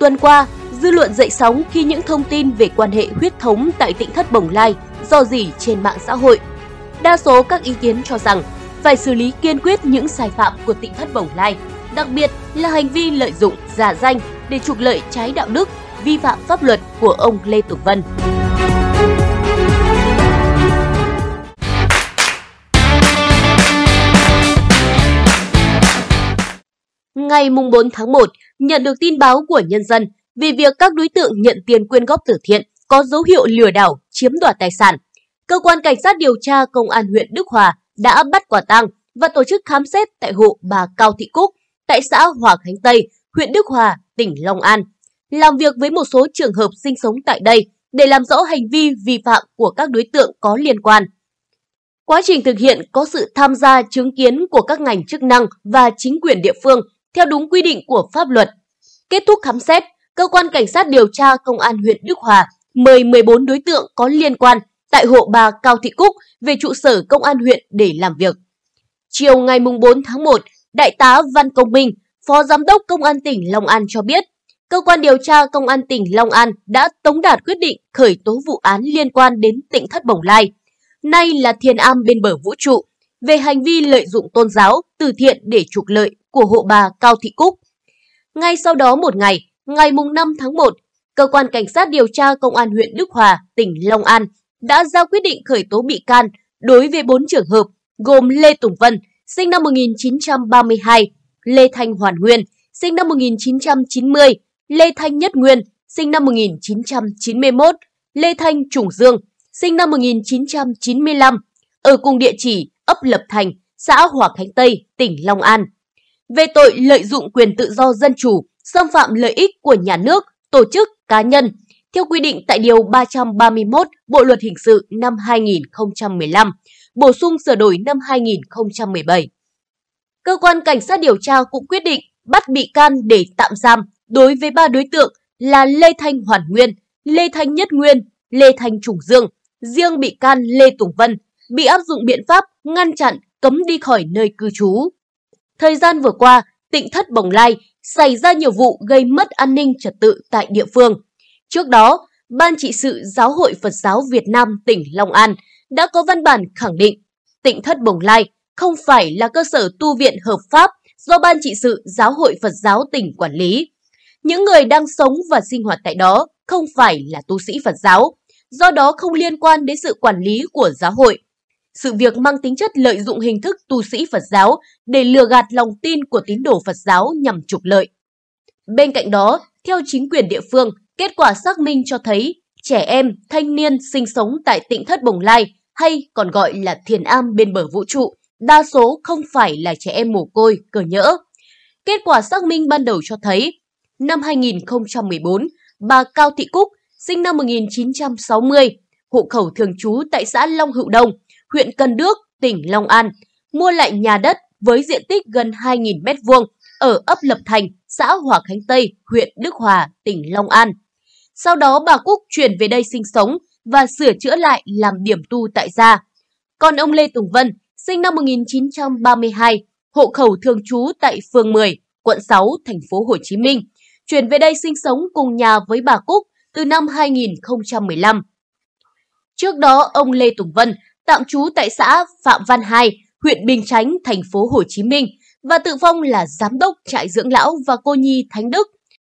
Tuần qua, dư luận dậy sóng khi những thông tin về quan hệ huyết thống tại tỉnh thất Bồng Lai do dỉ trên mạng xã hội. Đa số các ý kiến cho rằng phải xử lý kiên quyết những sai phạm của tỉnh thất Bồng Lai, đặc biệt là hành vi lợi dụng giả danh để trục lợi trái đạo đức, vi phạm pháp luật của ông Lê Tùng Vân. Ngày 4 tháng 1, nhận được tin báo của nhân dân về việc các đối tượng nhận tiền quyên góp từ thiện có dấu hiệu lừa đảo, chiếm đoạt tài sản. Cơ quan cảnh sát điều tra công an huyện Đức Hòa đã bắt quả tang và tổ chức khám xét tại hộ bà Cao Thị Cúc tại xã Hòa Khánh Tây, huyện Đức Hòa, tỉnh Long An, làm việc với một số trường hợp sinh sống tại đây để làm rõ hành vi vi phạm của các đối tượng có liên quan. Quá trình thực hiện có sự tham gia chứng kiến của các ngành chức năng và chính quyền địa phương theo đúng quy định của pháp luật Kết thúc khám xét, cơ quan cảnh sát điều tra công an huyện Đức Hòa mời 14 đối tượng có liên quan tại hộ bà Cao Thị Cúc về trụ sở công an huyện để làm việc. Chiều ngày 4 tháng 1, Đại tá Văn Công Minh, Phó Giám đốc Công an tỉnh Long An cho biết, cơ quan điều tra Công an tỉnh Long An đã tống đạt quyết định khởi tố vụ án liên quan đến tỉnh Thất Bồng Lai, nay là Thiền Am bên bờ vũ trụ, về hành vi lợi dụng tôn giáo, từ thiện để trục lợi của hộ bà Cao Thị Cúc – ngay sau đó một ngày, ngày mùng 5 tháng 1, cơ quan cảnh sát điều tra công an huyện Đức Hòa, tỉnh Long An đã ra quyết định khởi tố bị can đối với 4 trường hợp gồm Lê Tùng Vân, sinh năm 1932, Lê Thanh Hoàn Nguyên, sinh năm 1990, Lê Thanh Nhất Nguyên, sinh năm 1991, Lê Thanh Trùng Dương, sinh năm 1995, ở cùng địa chỉ ấp Lập Thành, xã Hòa Khánh Tây, tỉnh Long An về tội lợi dụng quyền tự do dân chủ, xâm phạm lợi ích của nhà nước, tổ chức, cá nhân, theo quy định tại Điều 331 Bộ Luật Hình sự năm 2015, bổ sung sửa đổi năm 2017. Cơ quan Cảnh sát điều tra cũng quyết định bắt bị can để tạm giam đối với ba đối tượng là Lê Thanh Hoàn Nguyên, Lê Thanh Nhất Nguyên, Lê Thanh Trùng Dương. Riêng bị can Lê Tùng Vân bị áp dụng biện pháp ngăn chặn cấm đi khỏi nơi cư trú. Thời gian vừa qua, tỉnh Thất Bồng Lai xảy ra nhiều vụ gây mất an ninh trật tự tại địa phương. Trước đó, Ban trị sự Giáo hội Phật giáo Việt Nam tỉnh Long An đã có văn bản khẳng định tỉnh Thất Bồng Lai không phải là cơ sở tu viện hợp pháp do Ban trị sự Giáo hội Phật giáo tỉnh quản lý. Những người đang sống và sinh hoạt tại đó không phải là tu sĩ Phật giáo, do đó không liên quan đến sự quản lý của giáo hội. Sự việc mang tính chất lợi dụng hình thức tu sĩ Phật giáo để lừa gạt lòng tin của tín đồ Phật giáo nhằm trục lợi. Bên cạnh đó, theo chính quyền địa phương, kết quả xác minh cho thấy trẻ em, thanh niên sinh sống tại tỉnh Thất Bồng Lai hay còn gọi là thiền am bên bờ vũ trụ, đa số không phải là trẻ em mồ côi, cờ nhỡ. Kết quả xác minh ban đầu cho thấy, năm 2014, bà Cao Thị Cúc, sinh năm 1960, hộ khẩu thường trú tại xã Long Hữu Đông, huyện Cần Đước, tỉnh Long An, mua lại nhà đất với diện tích gần 2.000 m2 ở ấp Lập Thành, xã Hòa Khánh Tây, huyện Đức Hòa, tỉnh Long An. Sau đó bà Cúc chuyển về đây sinh sống và sửa chữa lại làm điểm tu tại gia. Còn ông Lê Tùng Vân, sinh năm 1932, hộ khẩu thường trú tại phường 10, quận 6, thành phố Hồ Chí Minh, chuyển về đây sinh sống cùng nhà với bà Cúc từ năm 2015. Trước đó, ông Lê Tùng Vân tạm trú tại xã Phạm Văn Hai, huyện Bình Chánh, thành phố Hồ Chí Minh và tự phong là giám đốc trại dưỡng lão và cô nhi Thánh Đức.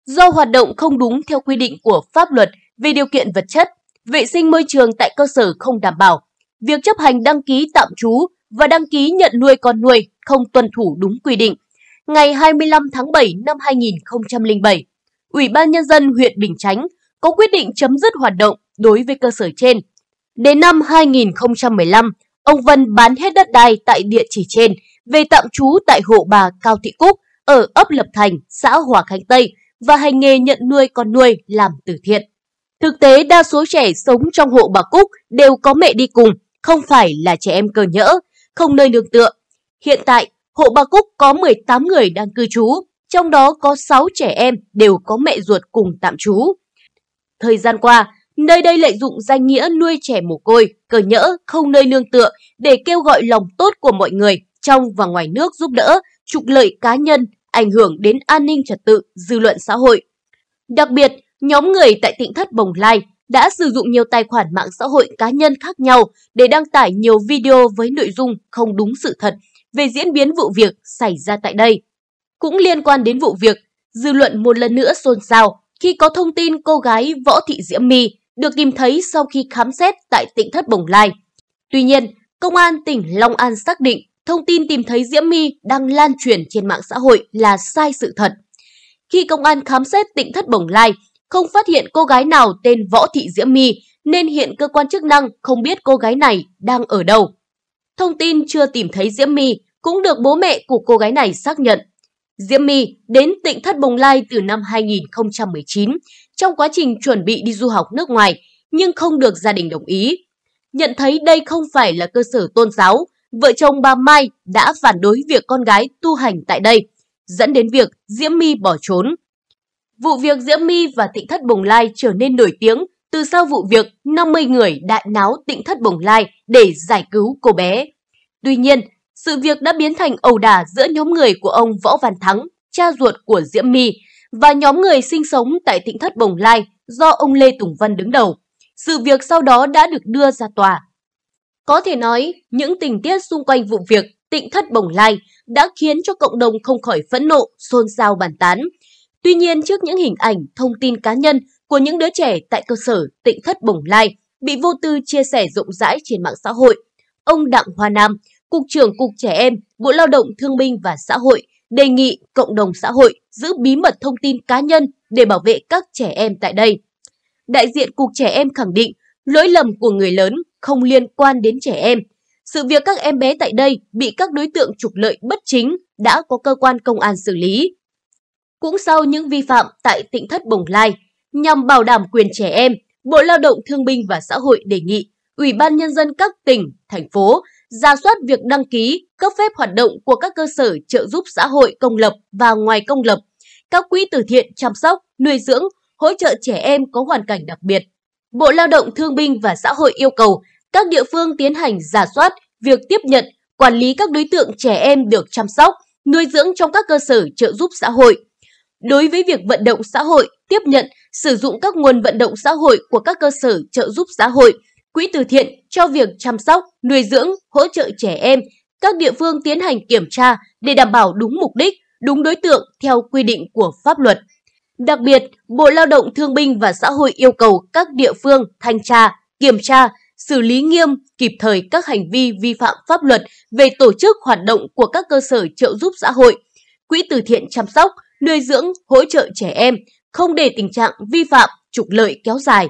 Do hoạt động không đúng theo quy định của pháp luật về điều kiện vật chất, vệ sinh môi trường tại cơ sở không đảm bảo, việc chấp hành đăng ký tạm trú và đăng ký nhận nuôi con nuôi không tuân thủ đúng quy định. Ngày 25 tháng 7 năm 2007, Ủy ban Nhân dân huyện Bình Chánh có quyết định chấm dứt hoạt động đối với cơ sở trên Đến năm 2015, ông Vân bán hết đất đai tại địa chỉ trên về tạm trú tại hộ bà Cao Thị Cúc ở ấp Lập Thành, xã Hòa Khánh Tây và hành nghề nhận nuôi con nuôi làm từ thiện. Thực tế đa số trẻ sống trong hộ bà Cúc đều có mẹ đi cùng, không phải là trẻ em cờ nhỡ, không nơi nương tựa. Hiện tại, hộ bà Cúc có 18 người đang cư trú, trong đó có 6 trẻ em đều có mẹ ruột cùng tạm trú. Thời gian qua, nơi đây lợi dụng danh nghĩa nuôi trẻ mồ côi, cờ nhỡ, không nơi nương tựa để kêu gọi lòng tốt của mọi người trong và ngoài nước giúp đỡ, trục lợi cá nhân, ảnh hưởng đến an ninh trật tự, dư luận xã hội. Đặc biệt, nhóm người tại tỉnh thất Bồng Lai đã sử dụng nhiều tài khoản mạng xã hội cá nhân khác nhau để đăng tải nhiều video với nội dung không đúng sự thật về diễn biến vụ việc xảy ra tại đây. Cũng liên quan đến vụ việc, dư luận một lần nữa xôn xao khi có thông tin cô gái Võ Thị Diễm My được tìm thấy sau khi khám xét tại tỉnh thất Bồng Lai. Tuy nhiên, Công an tỉnh Long An xác định thông tin tìm thấy Diễm My đang lan truyền trên mạng xã hội là sai sự thật. Khi công an khám xét tỉnh thất Bồng Lai, không phát hiện cô gái nào tên Võ Thị Diễm My nên hiện cơ quan chức năng không biết cô gái này đang ở đâu. Thông tin chưa tìm thấy Diễm My cũng được bố mẹ của cô gái này xác nhận Diễm My đến tỉnh Thất Bồng Lai từ năm 2019 trong quá trình chuẩn bị đi du học nước ngoài nhưng không được gia đình đồng ý. Nhận thấy đây không phải là cơ sở tôn giáo, vợ chồng bà Mai đã phản đối việc con gái tu hành tại đây, dẫn đến việc Diễm My bỏ trốn. Vụ việc Diễm My và Tịnh Thất Bồng Lai trở nên nổi tiếng từ sau vụ việc 50 người đại náo tỉnh Thất Bồng Lai để giải cứu cô bé. Tuy nhiên, sự việc đã biến thành ẩu đả giữa nhóm người của ông Võ Văn Thắng, cha ruột của Diễm My, và nhóm người sinh sống tại tỉnh thất Bồng Lai do ông Lê Tùng Vân đứng đầu. Sự việc sau đó đã được đưa ra tòa. Có thể nói, những tình tiết xung quanh vụ việc tịnh thất Bồng Lai đã khiến cho cộng đồng không khỏi phẫn nộ, xôn xao bàn tán. Tuy nhiên, trước những hình ảnh, thông tin cá nhân của những đứa trẻ tại cơ sở tịnh thất Bồng Lai bị vô tư chia sẻ rộng rãi trên mạng xã hội, ông Đặng Hoa Nam, Cục trưởng Cục Trẻ Em, Bộ Lao động Thương binh và Xã hội đề nghị cộng đồng xã hội giữ bí mật thông tin cá nhân để bảo vệ các trẻ em tại đây. Đại diện Cục Trẻ Em khẳng định lỗi lầm của người lớn không liên quan đến trẻ em. Sự việc các em bé tại đây bị các đối tượng trục lợi bất chính đã có cơ quan công an xử lý. Cũng sau những vi phạm tại tỉnh thất Bồng Lai, nhằm bảo đảm quyền trẻ em, Bộ Lao động Thương binh và Xã hội đề nghị Ủy ban Nhân dân các tỉnh, thành phố ra soát việc đăng ký, cấp phép hoạt động của các cơ sở trợ giúp xã hội công lập và ngoài công lập, các quỹ từ thiện chăm sóc, nuôi dưỡng, hỗ trợ trẻ em có hoàn cảnh đặc biệt. Bộ Lao động Thương binh và Xã hội yêu cầu các địa phương tiến hành giả soát việc tiếp nhận, quản lý các đối tượng trẻ em được chăm sóc, nuôi dưỡng trong các cơ sở trợ giúp xã hội. Đối với việc vận động xã hội, tiếp nhận, sử dụng các nguồn vận động xã hội của các cơ sở trợ giúp xã hội – quỹ từ thiện cho việc chăm sóc, nuôi dưỡng, hỗ trợ trẻ em, các địa phương tiến hành kiểm tra để đảm bảo đúng mục đích, đúng đối tượng theo quy định của pháp luật. Đặc biệt, Bộ Lao động Thương binh và Xã hội yêu cầu các địa phương thanh tra, kiểm tra, xử lý nghiêm kịp thời các hành vi vi phạm pháp luật về tổ chức hoạt động của các cơ sở trợ giúp xã hội, quỹ từ thiện chăm sóc, nuôi dưỡng, hỗ trợ trẻ em, không để tình trạng vi phạm trục lợi kéo dài.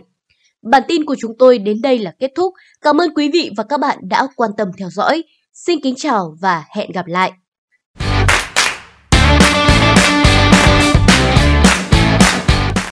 Bản tin của chúng tôi đến đây là kết thúc. Cảm ơn quý vị và các bạn đã quan tâm theo dõi. Xin kính chào và hẹn gặp lại.